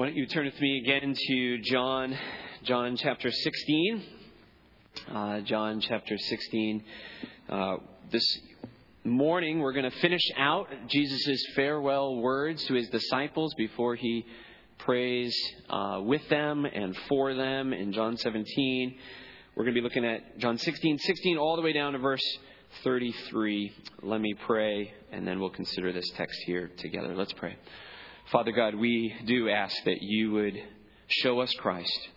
Why don't you turn with me again to John, John chapter 16. Uh, John chapter 16. Uh, this morning we're going to finish out Jesus' farewell words to his disciples before he prays uh, with them and for them in John 17. We're going to be looking at John 16, 16 all the way down to verse 33. Let me pray, and then we'll consider this text here together. Let's pray. Father God, we do ask that you would show us Christ,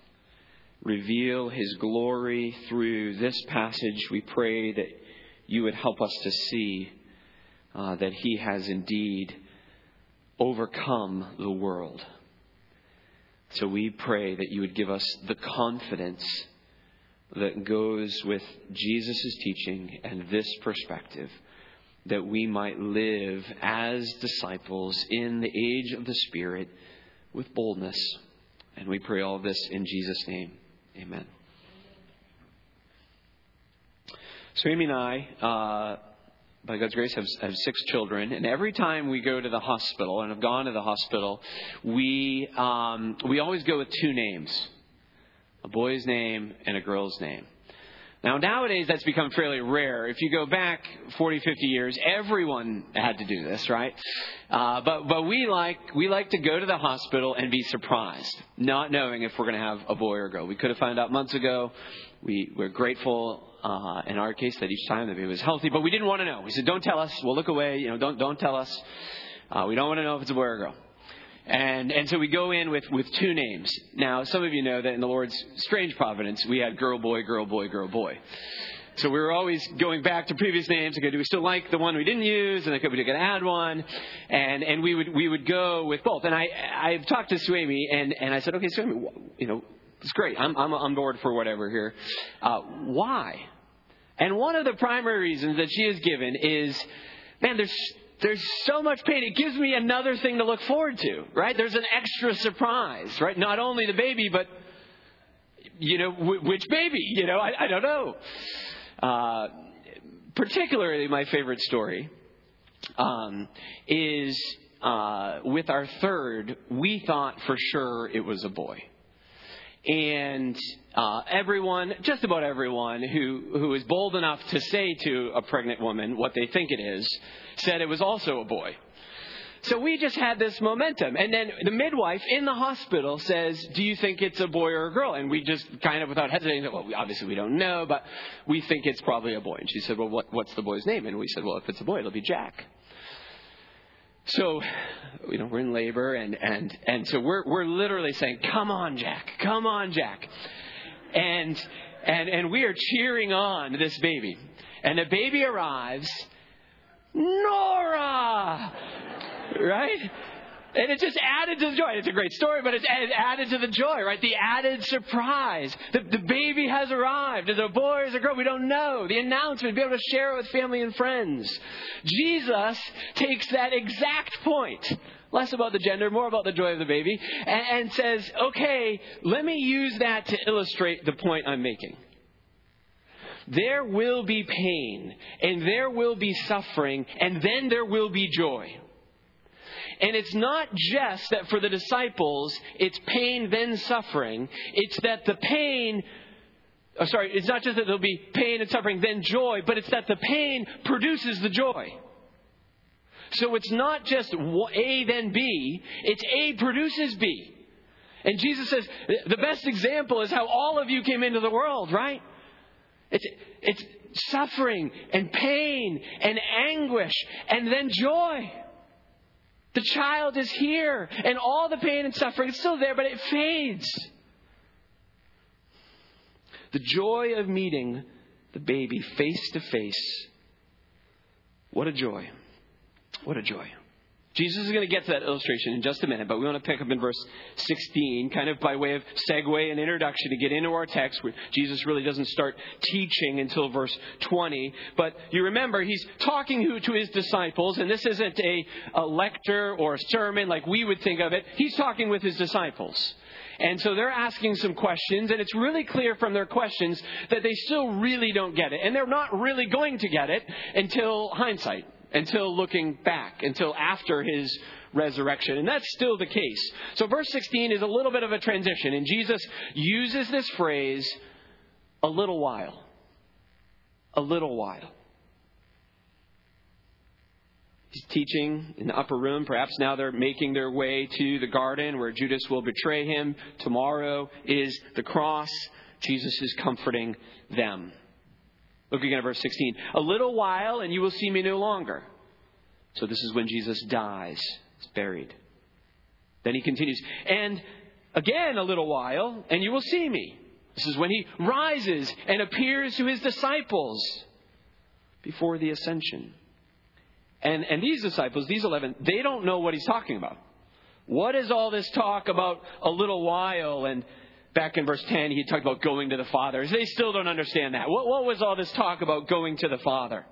reveal his glory through this passage. We pray that you would help us to see uh, that he has indeed overcome the world. So we pray that you would give us the confidence that goes with Jesus' teaching and this perspective that we might live as disciples in the age of the Spirit with boldness. And we pray all this in Jesus' name. Amen. So, Amy and I, uh, by God's grace, have, have six children. And every time we go to the hospital, and have gone to the hospital, we, um, we always go with two names a boy's name and a girl's name. Now, nowadays, that's become fairly rare. If you go back 40, 50 years, everyone had to do this, right? Uh, but but we like we like to go to the hospital and be surprised, not knowing if we're going to have a boy or a girl. We could have found out months ago. We we're grateful uh, in our case that each time the baby was healthy, but we didn't want to know. We said, "Don't tell us. We'll look away. You know, don't don't tell us. Uh, we don't want to know if it's a boy or a girl." And, and so we go in with, with two names. Now, some of you know that in the Lord's strange providence, we had girl, boy, girl, boy, girl, boy. So we were always going back to previous names. Okay, do we still like the one we didn't use? And then we could add one, and and we would we would go with both. And I I've talked to Suemi, and and I said, okay, Suemi, you know, it's great. I'm I'm on board for whatever here. Uh, why? And one of the primary reasons that she has given is, man, there's there's so much pain. It gives me another thing to look forward to, right? There's an extra surprise, right? Not only the baby, but, you know, which baby? You know, I, I don't know. Uh, particularly, my favorite story um, is uh, with our third, we thought for sure it was a boy. And uh, everyone, just about everyone who, who is bold enough to say to a pregnant woman what they think it is, said it was also a boy. So we just had this momentum. And then the midwife in the hospital says, Do you think it's a boy or a girl? And we just kind of, without hesitating, said, Well, obviously we don't know, but we think it's probably a boy. And she said, Well, what, what's the boy's name? And we said, Well, if it's a boy, it'll be Jack. So, you know, we're in labor, and, and, and so we're, we're literally saying, Come on, Jack, come on, Jack. And, and, and we are cheering on this baby. And the baby arrives, Nora! Right? And it just added to the joy. It's a great story, but it's added to the joy, right? The added surprise. The, the baby has arrived. Is a boy is a girl? We don't know. The announcement, be able to share it with family and friends. Jesus takes that exact point, less about the gender, more about the joy of the baby, and, and says, okay, let me use that to illustrate the point I'm making. There will be pain, and there will be suffering, and then there will be joy. And it's not just that for the disciples, it's pain, then suffering. It's that the pain, oh, sorry, it's not just that there'll be pain and suffering, then joy, but it's that the pain produces the joy. So it's not just A, then B, it's A produces B. And Jesus says, the best example is how all of you came into the world, right? It's, it's suffering and pain and anguish and then joy. The child is here, and all the pain and suffering is still there, but it fades. The joy of meeting the baby face to face. What a joy. What a joy. Jesus is going to get to that illustration in just a minute, but we want to pick up in verse 16, kind of by way of segue and introduction to get into our text, where Jesus really doesn't start teaching until verse 20. But you remember, he's talking to his disciples, and this isn't a, a lecture or a sermon like we would think of it. He's talking with his disciples. And so they're asking some questions, and it's really clear from their questions that they still really don't get it. And they're not really going to get it until hindsight until looking back, until after his resurrection. And that's still the case. So verse 16 is a little bit of a transition, and Jesus uses this phrase, a little while. A little while. He's teaching in the upper room. Perhaps now they're making their way to the garden where Judas will betray him. Tomorrow is the cross. Jesus is comforting them. Look again at verse 16. A little while and you will see me no longer. So this is when Jesus dies. He's buried. Then he continues. And again a little while and you will see me. This is when he rises and appears to his disciples before the ascension. And, and these disciples, these 11, they don't know what he's talking about. What is all this talk about a little while? And back in verse 10, he talked about going to the Father. They still don't understand that. What, what was all this talk about going to the Father?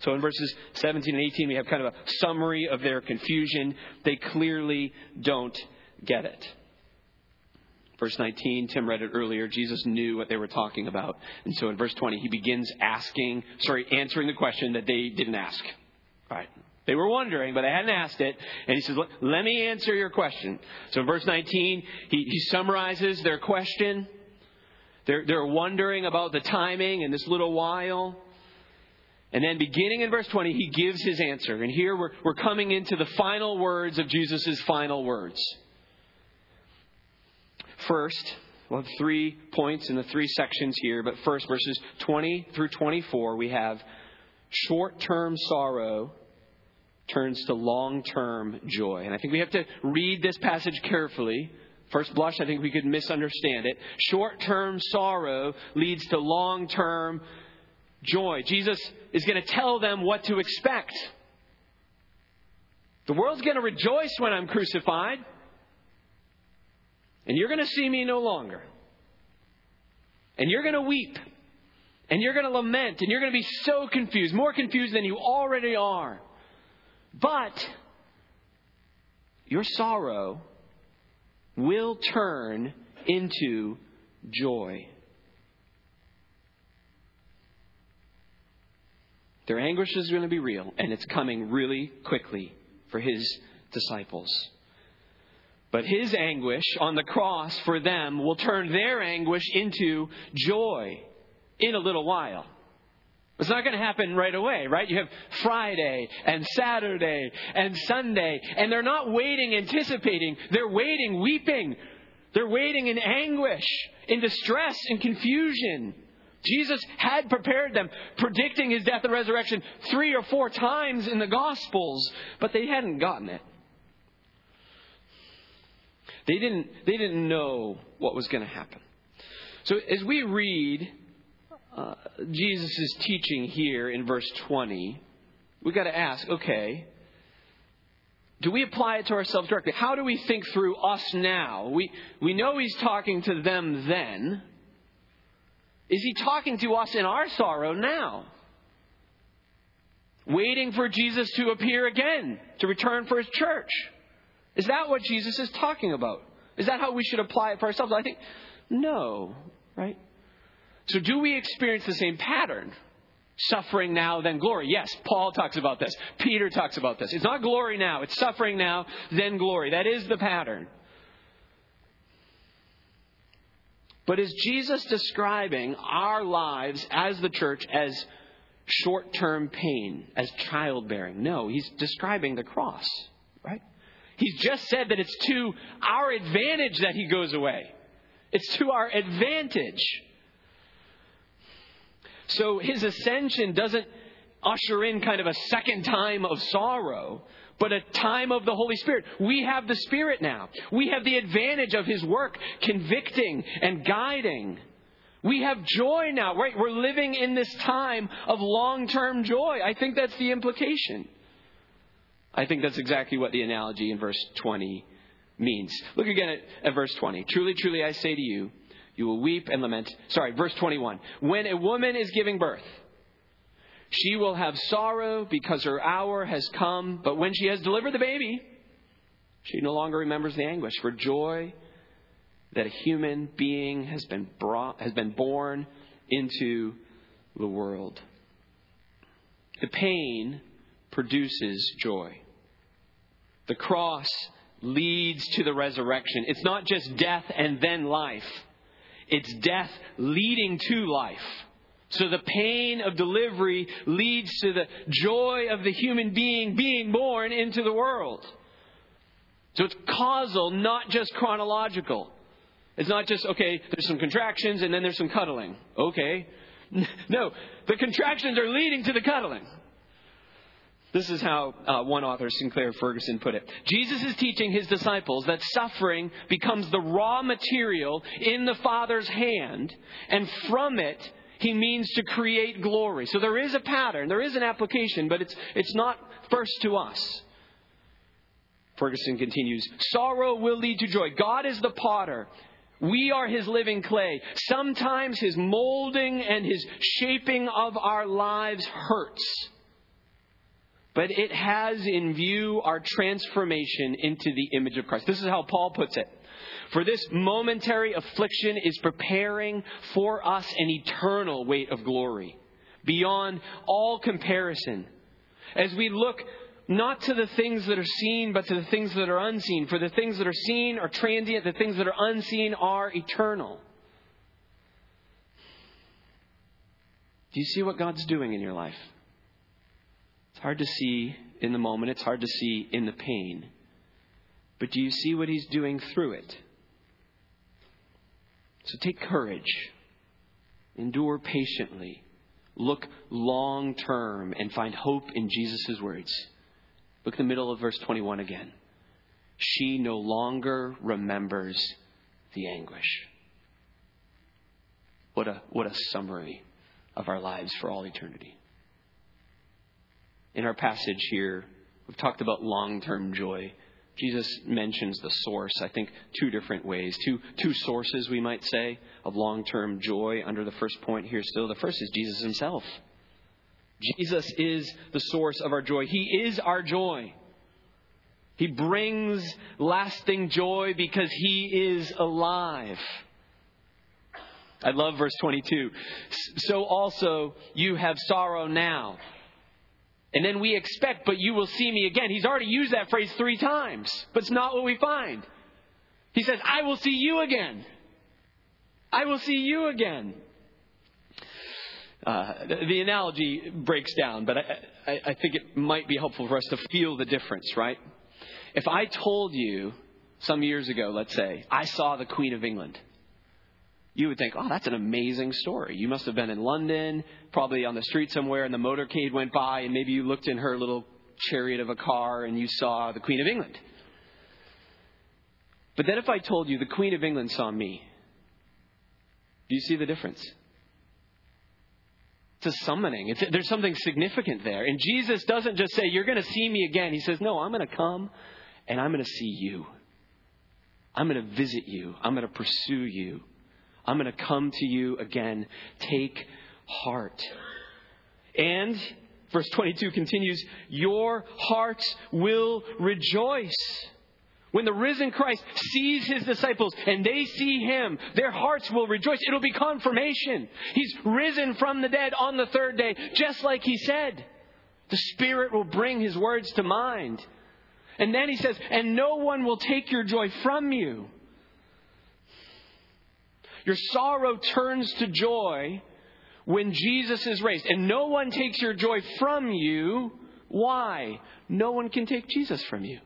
So in verses 17 and 18, we have kind of a summary of their confusion. They clearly don't get it. Verse 19, Tim read it earlier. Jesus knew what they were talking about. And so in verse 20, he begins asking, sorry, answering the question that they didn't ask. Right. They were wondering, but they hadn't asked it. And he says, Let me answer your question. So in verse 19, he, he summarizes their question. They're, they're wondering about the timing in this little while. And then beginning in verse 20, he gives his answer. And here we're, we're coming into the final words of Jesus' final words. First, we'll have three points in the three sections here, but first, verses 20 through 24, we have short term sorrow turns to long term joy. And I think we have to read this passage carefully. First blush, I think we could misunderstand it. Short term sorrow leads to long term joy. Jesus is going to tell them what to expect. The world's going to rejoice when I'm crucified, and you're going to see me no longer. And you're going to weep. And you're going to lament and you're going to be so confused, more confused than you already are. But your sorrow will turn into joy. Their anguish is going to be real, and it's coming really quickly for his disciples. But his anguish on the cross for them will turn their anguish into joy in a little while. It's not going to happen right away, right? You have Friday and Saturday and Sunday, and they're not waiting, anticipating. They're waiting, weeping. They're waiting in anguish, in distress, in confusion. Jesus had prepared them, predicting his death and resurrection three or four times in the Gospels, but they hadn't gotten it. They didn't, they didn't know what was going to happen. So as we read uh, Jesus' teaching here in verse 20, we've got to ask okay, do we apply it to ourselves directly? How do we think through us now? We, we know he's talking to them then. Is he talking to us in our sorrow now? Waiting for Jesus to appear again, to return for his church. Is that what Jesus is talking about? Is that how we should apply it for ourselves? I think, no, right? So, do we experience the same pattern? Suffering now, then glory. Yes, Paul talks about this. Peter talks about this. It's not glory now, it's suffering now, then glory. That is the pattern. But is Jesus describing our lives as the church as short term pain, as childbearing? No, he's describing the cross, right? He's just said that it's to our advantage that he goes away. It's to our advantage. So his ascension doesn't usher in kind of a second time of sorrow, but a time of the Holy Spirit. We have the Spirit now. We have the advantage of his work convicting and guiding. We have joy now, right? We're living in this time of long term joy. I think that's the implication. I think that's exactly what the analogy in verse 20 means. Look again at, at verse 20. Truly, truly, I say to you, you will weep and lament. Sorry, verse 21. When a woman is giving birth, she will have sorrow because her hour has come, but when she has delivered the baby, she no longer remembers the anguish for joy that a human being has been brought has been born into the world. The pain produces joy. The cross leads to the resurrection. It's not just death and then life, it's death leading to life. So the pain of delivery leads to the joy of the human being being born into the world. So it's causal, not just chronological. It's not just, okay, there's some contractions and then there's some cuddling. Okay. No, the contractions are leading to the cuddling. This is how uh, one author, Sinclair Ferguson, put it. Jesus is teaching his disciples that suffering becomes the raw material in the Father's hand, and from it, he means to create glory. So there is a pattern, there is an application, but it's, it's not first to us. Ferguson continues Sorrow will lead to joy. God is the potter. We are his living clay. Sometimes his molding and his shaping of our lives hurts. But it has in view our transformation into the image of Christ. This is how Paul puts it. For this momentary affliction is preparing for us an eternal weight of glory, beyond all comparison. As we look not to the things that are seen, but to the things that are unseen. For the things that are seen are transient, the things that are unseen are eternal. Do you see what God's doing in your life? It's hard to see in the moment, it's hard to see in the pain. But do you see what He's doing through it? So take courage, endure patiently, look long term, and find hope in Jesus' words. Look at the middle of verse 21 again. She no longer remembers the anguish. What a, what a summary of our lives for all eternity. In our passage here, we've talked about long term joy. Jesus mentions the source, I think, two different ways. Two, two sources, we might say, of long term joy under the first point here still. The first is Jesus himself. Jesus is the source of our joy. He is our joy. He brings lasting joy because He is alive. I love verse 22. So also you have sorrow now. And then we expect, but you will see me again. He's already used that phrase three times, but it's not what we find. He says, I will see you again. I will see you again. Uh, the analogy breaks down, but I, I, I think it might be helpful for us to feel the difference, right? If I told you some years ago, let's say, I saw the Queen of England, you would think, oh, that's an amazing story. You must have been in London, probably on the street somewhere, and the motorcade went by, and maybe you looked in her little chariot of a car and you saw the Queen of England. But then if I told you the Queen of England saw me, do you see the difference? It's a summoning. It's, there's something significant there. And Jesus doesn't just say, You're going to see me again. He says, No, I'm going to come and I'm going to see you. I'm going to visit you. I'm going to pursue you. I'm going to come to you again. Take heart. And verse 22 continues, Your hearts will rejoice. When the risen Christ sees his disciples and they see him, their hearts will rejoice. It'll be confirmation. He's risen from the dead on the third day, just like he said. The Spirit will bring his words to mind. And then he says, and no one will take your joy from you. Your sorrow turns to joy when Jesus is raised. And no one takes your joy from you. Why? No one can take Jesus from you.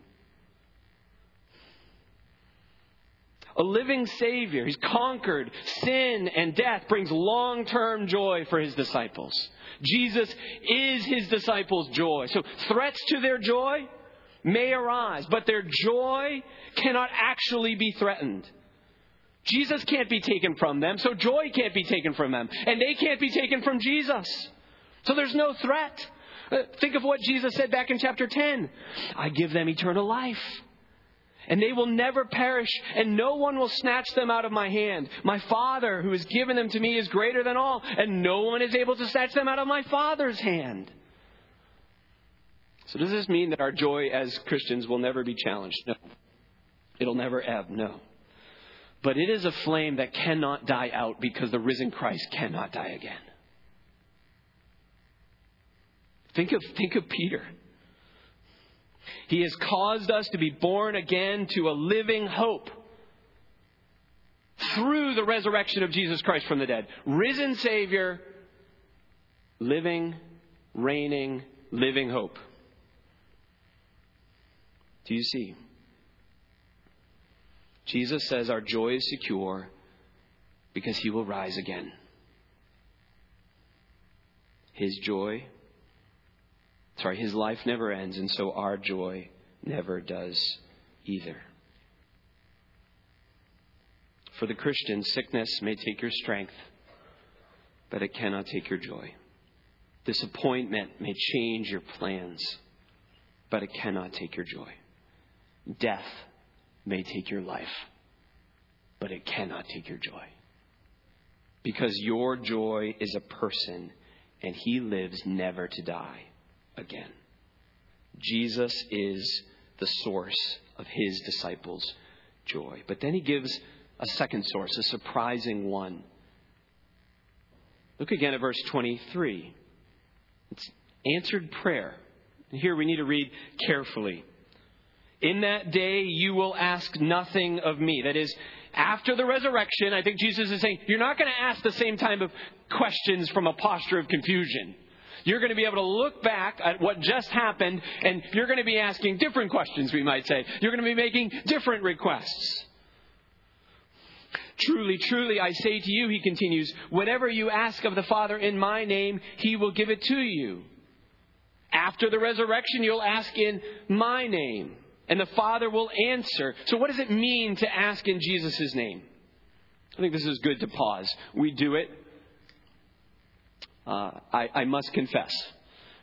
a living Savior. He's conquered sin and death, brings long term joy for his disciples. Jesus is his disciples' joy. So threats to their joy may arise, but their joy cannot actually be threatened. Jesus can't be taken from them, so joy can't be taken from them, and they can't be taken from Jesus. So there's no threat. Uh, think of what Jesus said back in chapter 10 I give them eternal life and they will never perish, and no one will snatch them out of my hand. My Father, who has given them to me, is greater than all, and no one is able to snatch them out of my Father's hand. So, does this mean that our joy as Christians will never be challenged? No. It'll never ebb, no. But it is a flame that cannot die out because the risen Christ cannot die again. Think of, think of Peter. He has caused us to be born again to a living hope through the resurrection of Jesus Christ from the dead. Risen Savior, living, reigning, living hope. Do you see? Jesus says our joy is secure because he will rise again. His joy, sorry, his life never ends, and so our joy never does either. For the Christian, sickness may take your strength, but it cannot take your joy. Disappointment may change your plans, but it cannot take your joy. Death may take your life, but it cannot take your joy. Because your joy is a person, and he lives never to die again. Jesus is the source of his disciples' joy. But then he gives a second source, a surprising one. Look again at verse 23. It's answered prayer. And here we need to read carefully. In that day you will ask nothing of me. That is, after the resurrection, I think Jesus is saying, you're not going to ask the same type of questions from a posture of confusion. You're going to be able to look back at what just happened, and you're going to be asking different questions, we might say. You're going to be making different requests. Truly, truly, I say to you, he continues, whatever you ask of the Father in my name, he will give it to you. After the resurrection, you'll ask in my name, and the Father will answer. So, what does it mean to ask in Jesus' name? I think this is good to pause. We do it. Uh, I, I must confess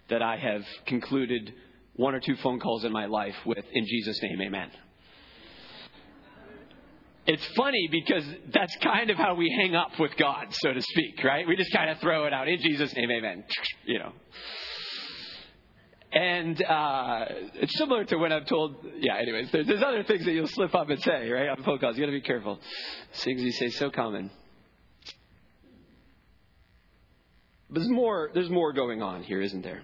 that I have concluded one or two phone calls in my life with, in Jesus' name, amen it's funny because that's kind of how we hang up with God, so to speak, right? We just kind of throw it out in Jesus' name, amen. You know. And uh, it's similar to when I'm told, yeah, anyways, there's, other things that you'll slip up and say, right, on phone calls. You got to be careful. Things you say so common. But there's more, there's more going on here, isn't there?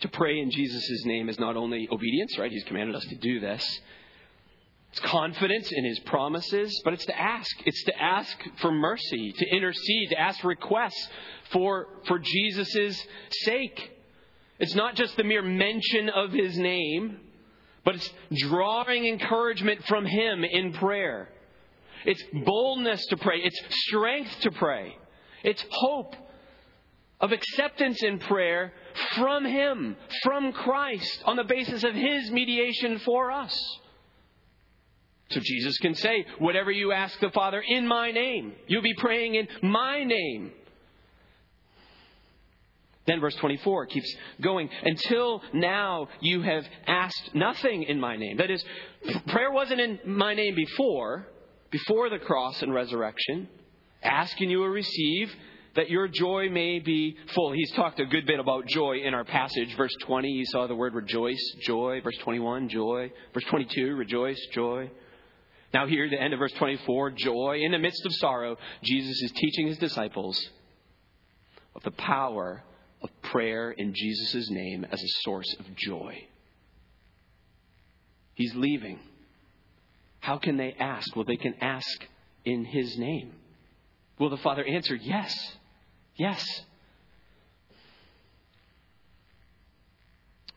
To pray in Jesus' name is not only obedience, right? He's commanded us to do this. It's confidence in his promises, but it's to ask. It's to ask for mercy, to intercede, to ask requests for, for Jesus' sake. It's not just the mere mention of his name, but it's drawing encouragement from him in prayer. It's boldness to pray. It's strength to pray. It's hope of acceptance in prayer from him, from Christ, on the basis of his mediation for us. So Jesus can say, Whatever you ask the Father in my name, you'll be praying in my name. Then verse 24 keeps going. Until now you have asked nothing in my name. That is, prayer wasn't in my name before, before the cross and resurrection. Ask and you will receive that your joy may be full. He's talked a good bit about joy in our passage. Verse 20, you saw the word rejoice, joy. Verse 21, joy. Verse 22, rejoice, joy. Now, here, at the end of verse 24, joy. In the midst of sorrow, Jesus is teaching his disciples of the power of prayer in Jesus' name as a source of joy. He's leaving. How can they ask? Well, they can ask in his name. Will the Father answer? Yes. Yes.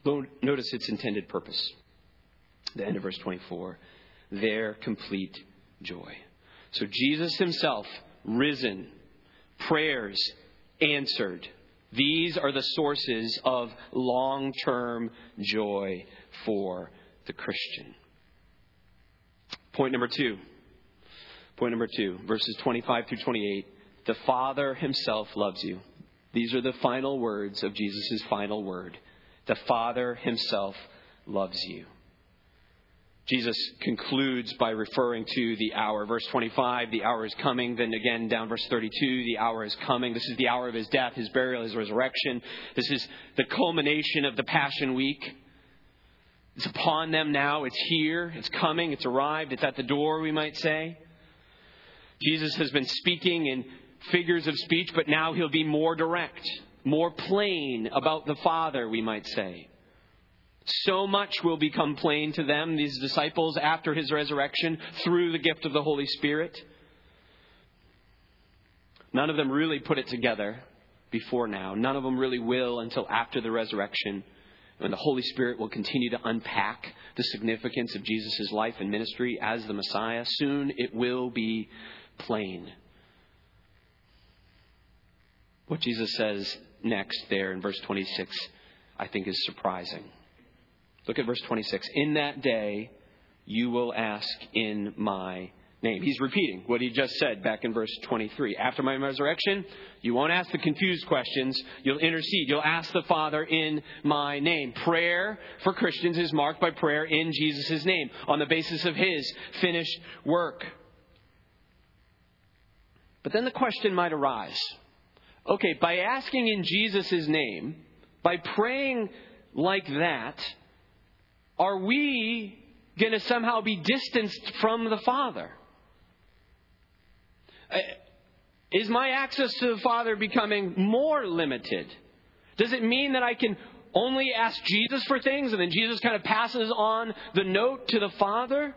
Notice its intended purpose. The end of verse 24 their complete joy. So Jesus himself, risen, prayers answered. These are the sources of long term joy for the Christian. Point number two. Point number two, verses 25 through 28. The Father himself loves you. These are the final words of Jesus' final word. The Father himself loves you. Jesus concludes by referring to the hour. Verse 25, the hour is coming. Then again, down verse 32, the hour is coming. This is the hour of his death, his burial, his resurrection. This is the culmination of the Passion Week. It's upon them now. It's here. It's coming. It's arrived. It's at the door, we might say. Jesus has been speaking in figures of speech, but now he'll be more direct, more plain about the Father, we might say. So much will become plain to them, these disciples, after his resurrection through the gift of the Holy Spirit. None of them really put it together before now. None of them really will until after the resurrection, when the Holy Spirit will continue to unpack the significance of Jesus' life and ministry as the Messiah. Soon it will be plain. What Jesus says next there in verse 26, I think is surprising. Look at verse 26. In that day, you will ask in my name. He's repeating what he just said back in verse 23. After my resurrection, you won't ask the confused questions. You'll intercede. You'll ask the Father in my name. Prayer for Christians is marked by prayer in Jesus' name on the basis of his finished work. But then the question might arise okay, by asking in Jesus' name, by praying like that, are we going to somehow be distanced from the Father? Uh, is my access to the Father becoming more limited? Does it mean that I can only ask Jesus for things and then Jesus kind of passes on the note to the Father?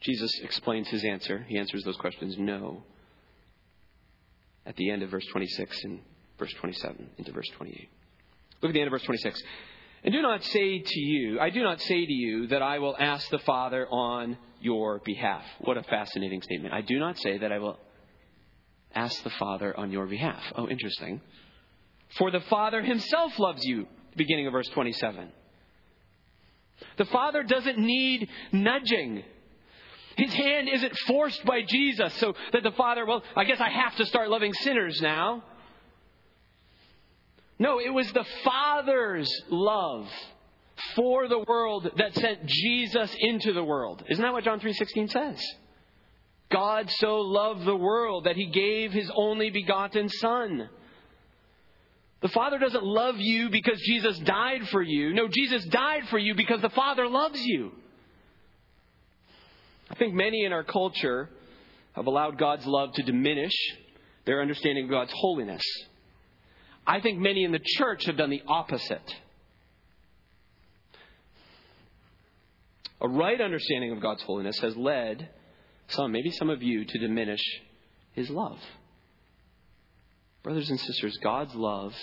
Jesus explains his answer. He answers those questions no. At the end of verse 26 and verse 27 into verse 28. Look at the end of verse 26. And do not say to you, I do not say to you that I will ask the Father on your behalf. What a fascinating statement. I do not say that I will ask the Father on your behalf. Oh, interesting. For the Father himself loves you, beginning of verse 27. The Father doesn't need nudging. His hand isn't forced by Jesus so that the Father, well, I guess I have to start loving sinners now. No, it was the Father's love for the world that sent Jesus into the world. Isn't that what John 3:16 says? God so loved the world that he gave his only begotten son. The Father doesn't love you because Jesus died for you. No, Jesus died for you because the Father loves you. I think many in our culture have allowed God's love to diminish their understanding of God's holiness. I think many in the church have done the opposite. A right understanding of God's holiness has led some, maybe some of you, to diminish his love. Brothers and sisters, God's love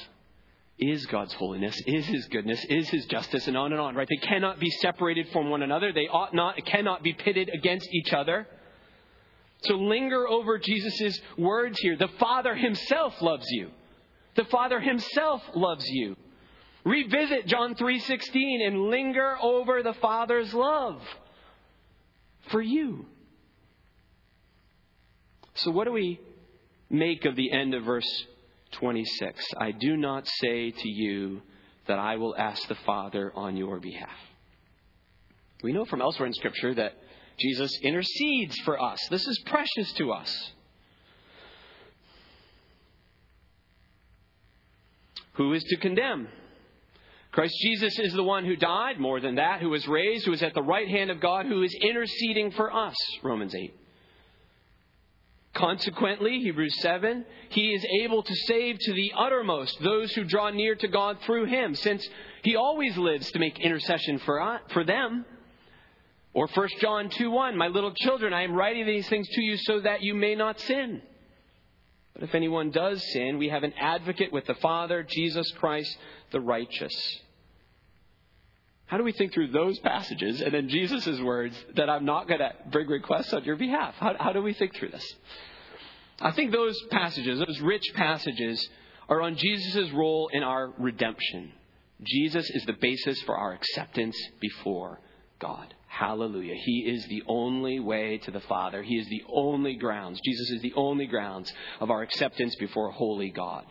is God's holiness, is his goodness, is his justice, and on and on, right? They cannot be separated from one another. They ought not, cannot be pitted against each other. So linger over Jesus' words here. The Father himself loves you. The Father himself loves you. Revisit John 3:16 and linger over the Father's love for you. So what do we make of the end of verse 26? I do not say to you that I will ask the Father on your behalf. We know from elsewhere in Scripture that Jesus intercedes for us. This is precious to us. Who is to condemn? Christ Jesus is the one who died, more than that, who was raised, who is at the right hand of God, who is interceding for us. Romans 8. Consequently, Hebrews 7, he is able to save to the uttermost those who draw near to God through him, since he always lives to make intercession for, uh, for them. Or 1 John 2 1, My little children, I am writing these things to you so that you may not sin. But if anyone does sin, we have an advocate with the Father, Jesus Christ the righteous. How do we think through those passages and then Jesus' words that I'm not going to bring requests on your behalf? How, how do we think through this? I think those passages, those rich passages, are on Jesus' role in our redemption. Jesus is the basis for our acceptance before God. Hallelujah. He is the only way to the Father. He is the only grounds. Jesus is the only grounds of our acceptance before holy God.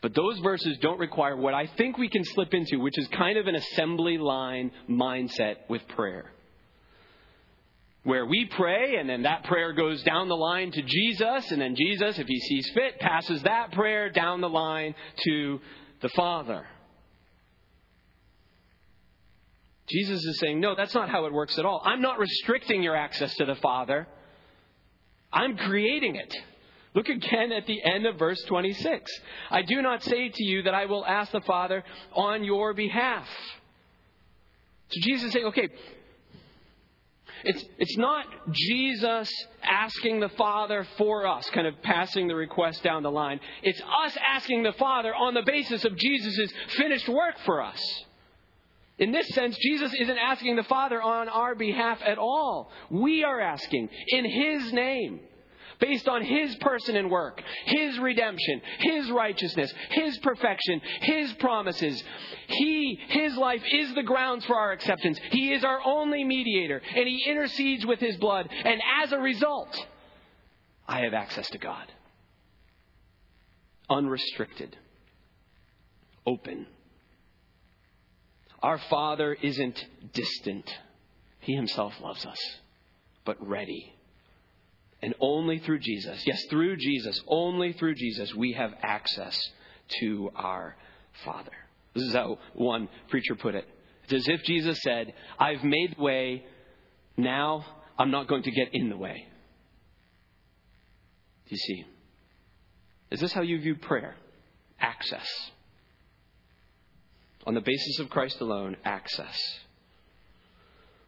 But those verses don't require what I think we can slip into, which is kind of an assembly line mindset with prayer. Where we pray, and then that prayer goes down the line to Jesus, and then Jesus, if he sees fit, passes that prayer down the line to the Father. Jesus is saying, no, that's not how it works at all. I'm not restricting your access to the Father. I'm creating it. Look again at the end of verse 26. I do not say to you that I will ask the Father on your behalf. So Jesus is saying, okay, it's, it's not Jesus asking the Father for us, kind of passing the request down the line. It's us asking the Father on the basis of Jesus' finished work for us. In this sense, Jesus isn't asking the Father on our behalf at all. We are asking in His name based on His person and work, His redemption, His righteousness, His perfection, His promises. He, His life is the grounds for our acceptance. He is our only mediator, and He intercedes with His blood. And as a result, I have access to God. Unrestricted. Open. Our Father isn't distant. He Himself loves us, but ready and only through Jesus, yes, through Jesus, only through Jesus, we have access to our Father. This is how one preacher put it. It's as if Jesus said, I've made the way, now I'm not going to get in the way. Do you see? Is this how you view prayer? Access. On the basis of Christ alone, access.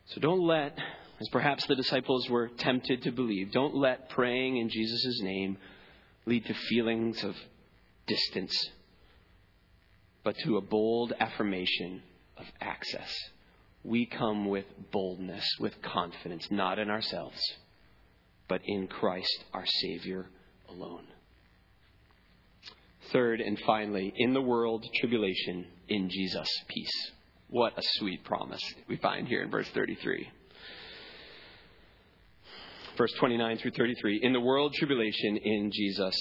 So don't let as perhaps the disciples were tempted to believe. Don't let praying in Jesus' name lead to feelings of distance, but to a bold affirmation of access. We come with boldness, with confidence, not in ourselves, but in Christ, our Savior alone. Third and finally, in the world, tribulation, in Jesus, peace. What a sweet promise we find here in verse 33 verse 29 through 33. In the world, tribulation, in Jesus,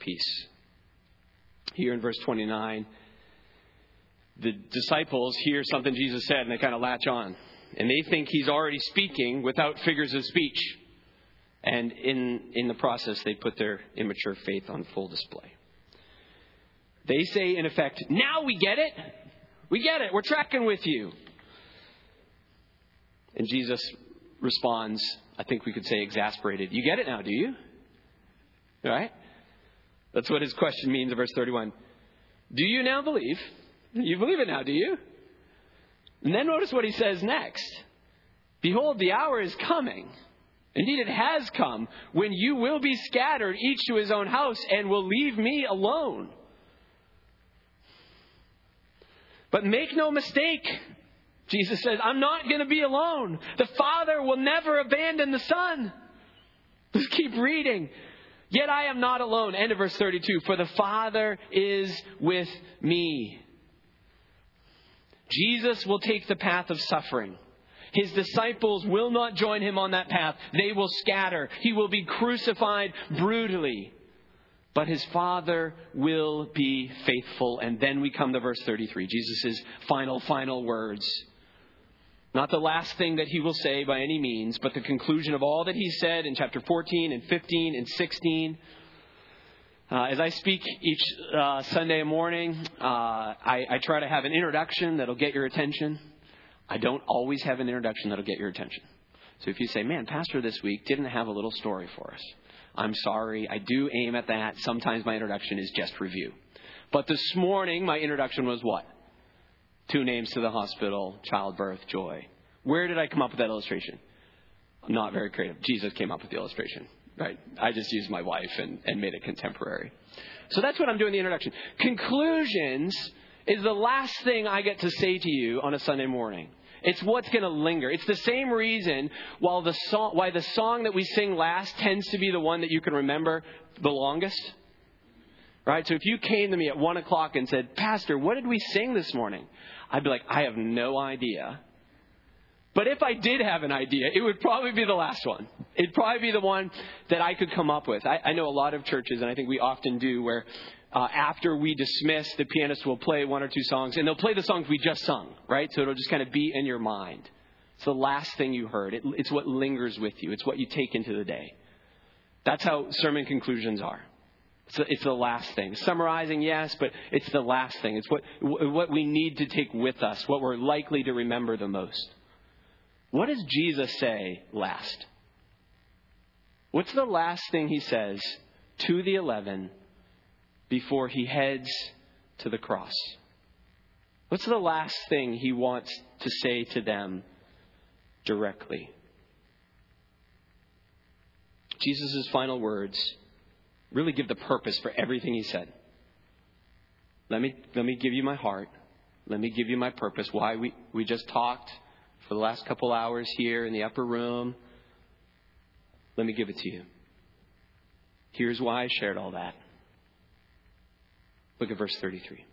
peace. Here in verse 29, the disciples hear something Jesus said and they kind of latch on. And they think he's already speaking without figures of speech. And in, in the process, they put their immature faith on full display. They say, in effect, now we get it. We get it. We're tracking with you. And Jesus responds, I think we could say exasperated. You get it now, do you? Right? That's what his question means in verse 31. Do you now believe? You believe it now, do you? And then notice what he says next. Behold, the hour is coming. Indeed, it has come when you will be scattered, each to his own house, and will leave me alone. But make no mistake, Jesus says, I'm not going to be alone. The Father will never abandon the Son. Just keep reading. Yet I am not alone. End of verse 32. For the Father is with me. Jesus will take the path of suffering. His disciples will not join him on that path. They will scatter. He will be crucified brutally. But his Father will be faithful. And then we come to verse 33, Jesus' final, final words. Not the last thing that he will say by any means, but the conclusion of all that he said in chapter 14 and 15 and 16. Uh, as I speak each uh, Sunday morning, uh, I, I try to have an introduction that'll get your attention. I don't always have an introduction that'll get your attention. So if you say, man, Pastor this week didn't have a little story for us, I'm sorry. I do aim at that. Sometimes my introduction is just review. But this morning, my introduction was what? Two names to the hospital, childbirth, joy. Where did I come up with that illustration? Not very creative. Jesus came up with the illustration, right? I just used my wife and, and made it contemporary. So that's what I'm doing in the introduction. Conclusions is the last thing I get to say to you on a Sunday morning. It's what's going to linger. It's the same reason the song, why the song that we sing last tends to be the one that you can remember the longest. Right? So if you came to me at 1 o'clock and said, Pastor, what did we sing this morning? I'd be like, I have no idea. But if I did have an idea, it would probably be the last one. It'd probably be the one that I could come up with. I, I know a lot of churches, and I think we often do, where uh, after we dismiss, the pianist will play one or two songs, and they'll play the songs we just sung, right? So it'll just kind of be in your mind. It's the last thing you heard. It, it's what lingers with you. It's what you take into the day. That's how sermon conclusions are. The, it's the last thing. Summarizing, yes, but it's the last thing. It's what, what we need to take with us, what we're likely to remember the most. What does Jesus say last? What's the last thing he says to the eleven before he heads to the cross. What's the last thing he wants to say to them directly? Jesus' final words really give the purpose for everything he said. Let me, let me give you my heart. Let me give you my purpose. Why we, we just talked for the last couple hours here in the upper room. Let me give it to you. Here's why I shared all that. Look at verse 33.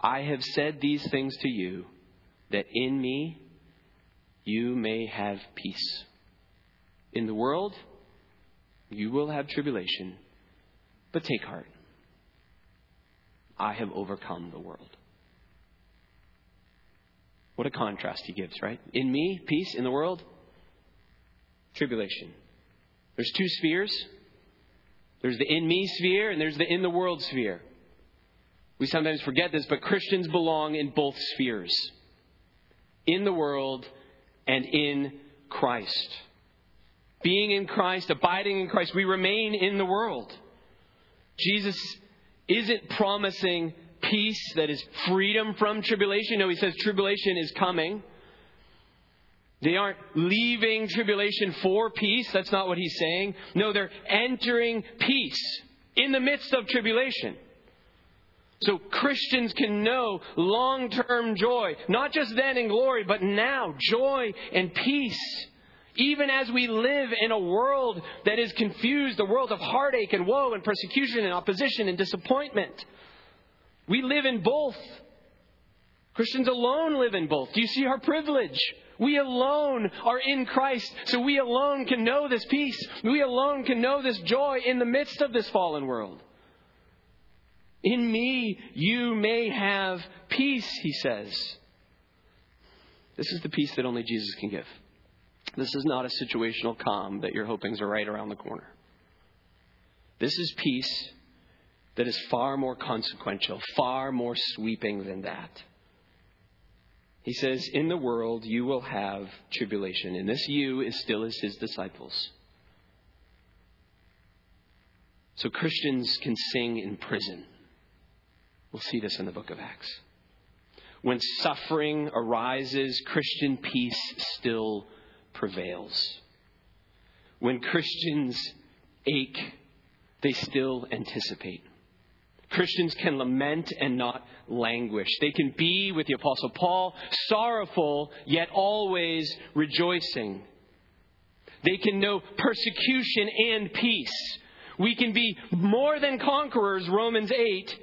I have said these things to you that in me you may have peace. In the world, you will have tribulation, but take heart. I have overcome the world. What a contrast he gives, right? In me, peace. In the world, tribulation. There's two spheres there's the in me sphere and there's the in the world sphere. We sometimes forget this, but Christians belong in both spheres in the world and in Christ. Being in Christ, abiding in Christ, we remain in the world. Jesus isn't promising peace that is freedom from tribulation. No, he says tribulation is coming. They aren't leaving tribulation for peace. That's not what he's saying. No, they're entering peace in the midst of tribulation. So Christians can know long term joy, not just then in glory, but now joy and peace. Even as we live in a world that is confused, a world of heartache and woe and persecution and opposition and disappointment. We live in both. Christians alone live in both. Do you see our privilege? We alone are in Christ, so we alone can know this peace. We alone can know this joy in the midst of this fallen world. In me, you may have peace, he says. This is the peace that only Jesus can give. This is not a situational calm that you're hoping is right around the corner. This is peace that is far more consequential, far more sweeping than that. He says, In the world you will have tribulation. And this you is still as his disciples. So Christians can sing in prison. We'll see this in the book of Acts. When suffering arises, Christian peace still prevails. When Christians ache, they still anticipate. Christians can lament and not languish. They can be, with the Apostle Paul, sorrowful, yet always rejoicing. They can know persecution and peace. We can be more than conquerors, Romans 8,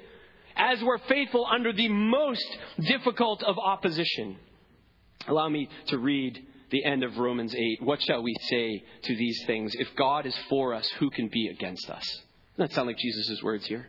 as we're faithful under the most difficult of opposition. Allow me to read the end of Romans 8. What shall we say to these things? If God is for us, who can be against us? Doesn't that sound like Jesus' words here?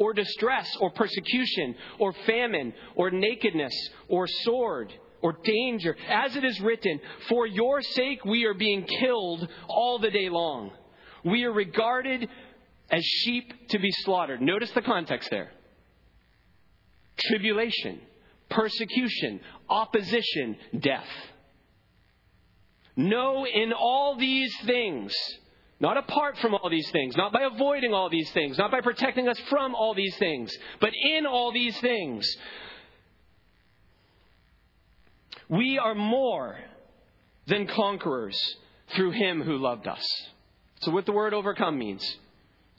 or distress or persecution or famine or nakedness or sword or danger. As it is written, For your sake we are being killed all the day long. We are regarded as sheep to be slaughtered. Notice the context there tribulation, persecution, opposition, death. No, in all these things, not apart from all these things, not by avoiding all these things, not by protecting us from all these things, but in all these things. We are more than conquerors through him who loved us. So, what the word overcome means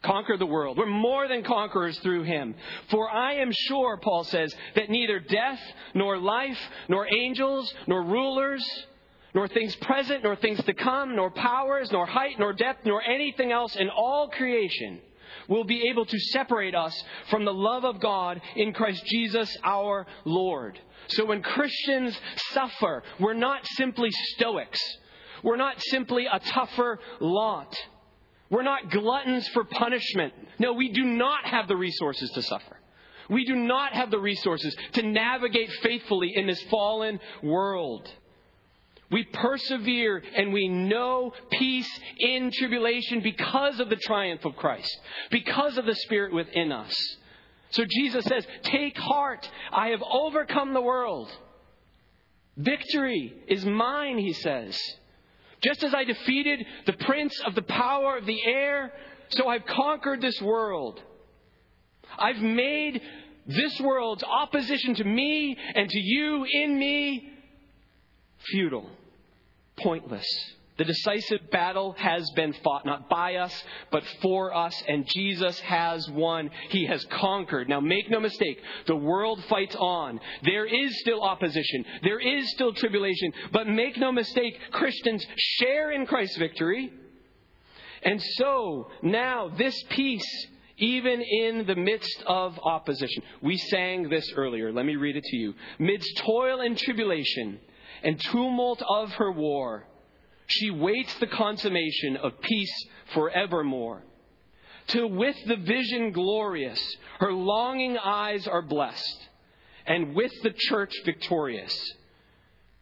conquer the world. We're more than conquerors through him. For I am sure, Paul says, that neither death, nor life, nor angels, nor rulers, nor things present, nor things to come, nor powers, nor height, nor depth, nor anything else in all creation will be able to separate us from the love of God in Christ Jesus our Lord. So when Christians suffer, we're not simply stoics. We're not simply a tougher lot. We're not gluttons for punishment. No, we do not have the resources to suffer. We do not have the resources to navigate faithfully in this fallen world. We persevere and we know peace in tribulation because of the triumph of Christ, because of the Spirit within us. So Jesus says, Take heart, I have overcome the world. Victory is mine, he says. Just as I defeated the prince of the power of the air, so I've conquered this world. I've made this world's opposition to me and to you in me futile, pointless. The decisive battle has been fought, not by us, but for us, and Jesus has won. He has conquered. Now, make no mistake, the world fights on. There is still opposition, there is still tribulation, but make no mistake, Christians share in Christ's victory. And so, now, this peace, even in the midst of opposition. We sang this earlier. Let me read it to you. Midst toil and tribulation and tumult of her war, she waits the consummation of peace forevermore. Till with the vision glorious, her longing eyes are blessed, and with the church victorious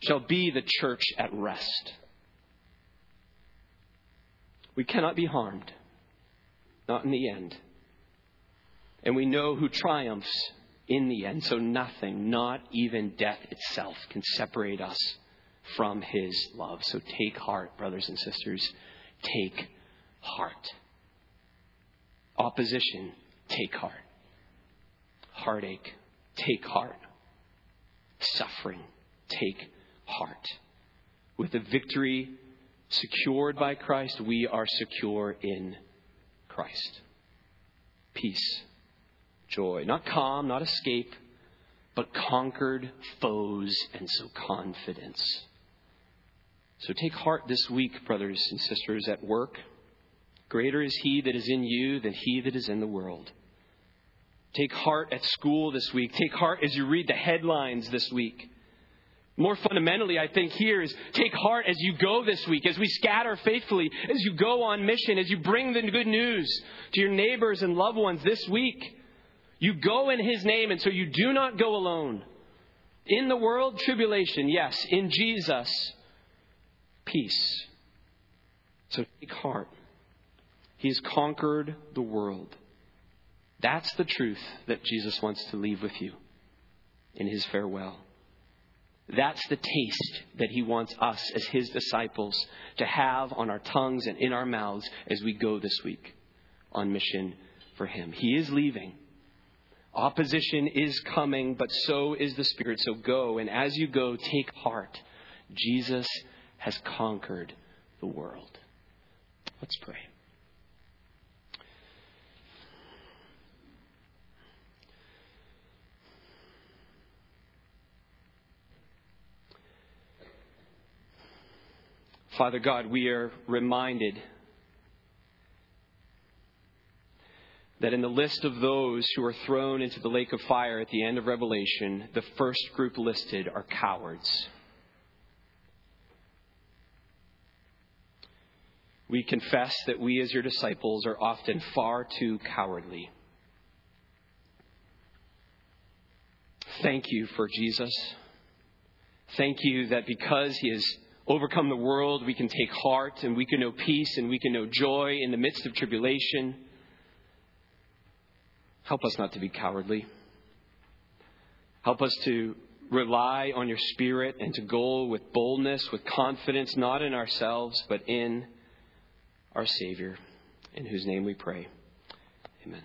shall be the church at rest. We cannot be harmed, not in the end. And we know who triumphs in the end. So nothing, not even death itself, can separate us from his love. So take heart, brothers and sisters. Take heart. Opposition, take heart. Heartache, take heart. Suffering, take heart. With the victory secured by Christ, we are secure in Christ. Peace, joy. Not calm, not escape, but conquered foes, and so confidence. So take heart this week, brothers and sisters, at work. Greater is he that is in you than he that is in the world. Take heart at school this week. Take heart as you read the headlines this week. More fundamentally, I think here is take heart as you go this week, as we scatter faithfully, as you go on mission, as you bring the good news to your neighbors and loved ones this week. You go in his name, and so you do not go alone. In the world, tribulation, yes. In Jesus, peace. So take heart. He has conquered the world. That's the truth that Jesus wants to leave with you in his farewell. That's the taste that he wants us as his disciples to have on our tongues and in our mouths as we go this week on mission for him. He is leaving. Opposition is coming, but so is the Spirit. So go, and as you go, take heart. Jesus has conquered the world. Let's pray. Father God, we are reminded that in the list of those who are thrown into the lake of fire at the end of Revelation, the first group listed are cowards. We confess that we, as your disciples, are often far too cowardly. Thank you for Jesus. Thank you that because he has overcome the world, we can take heart and we can know peace and we can know joy in the midst of tribulation. Help us not to be cowardly. Help us to rely on your Spirit and to go with boldness, with confidence, not in ourselves, but in our Savior, in whose name we pray. Amen.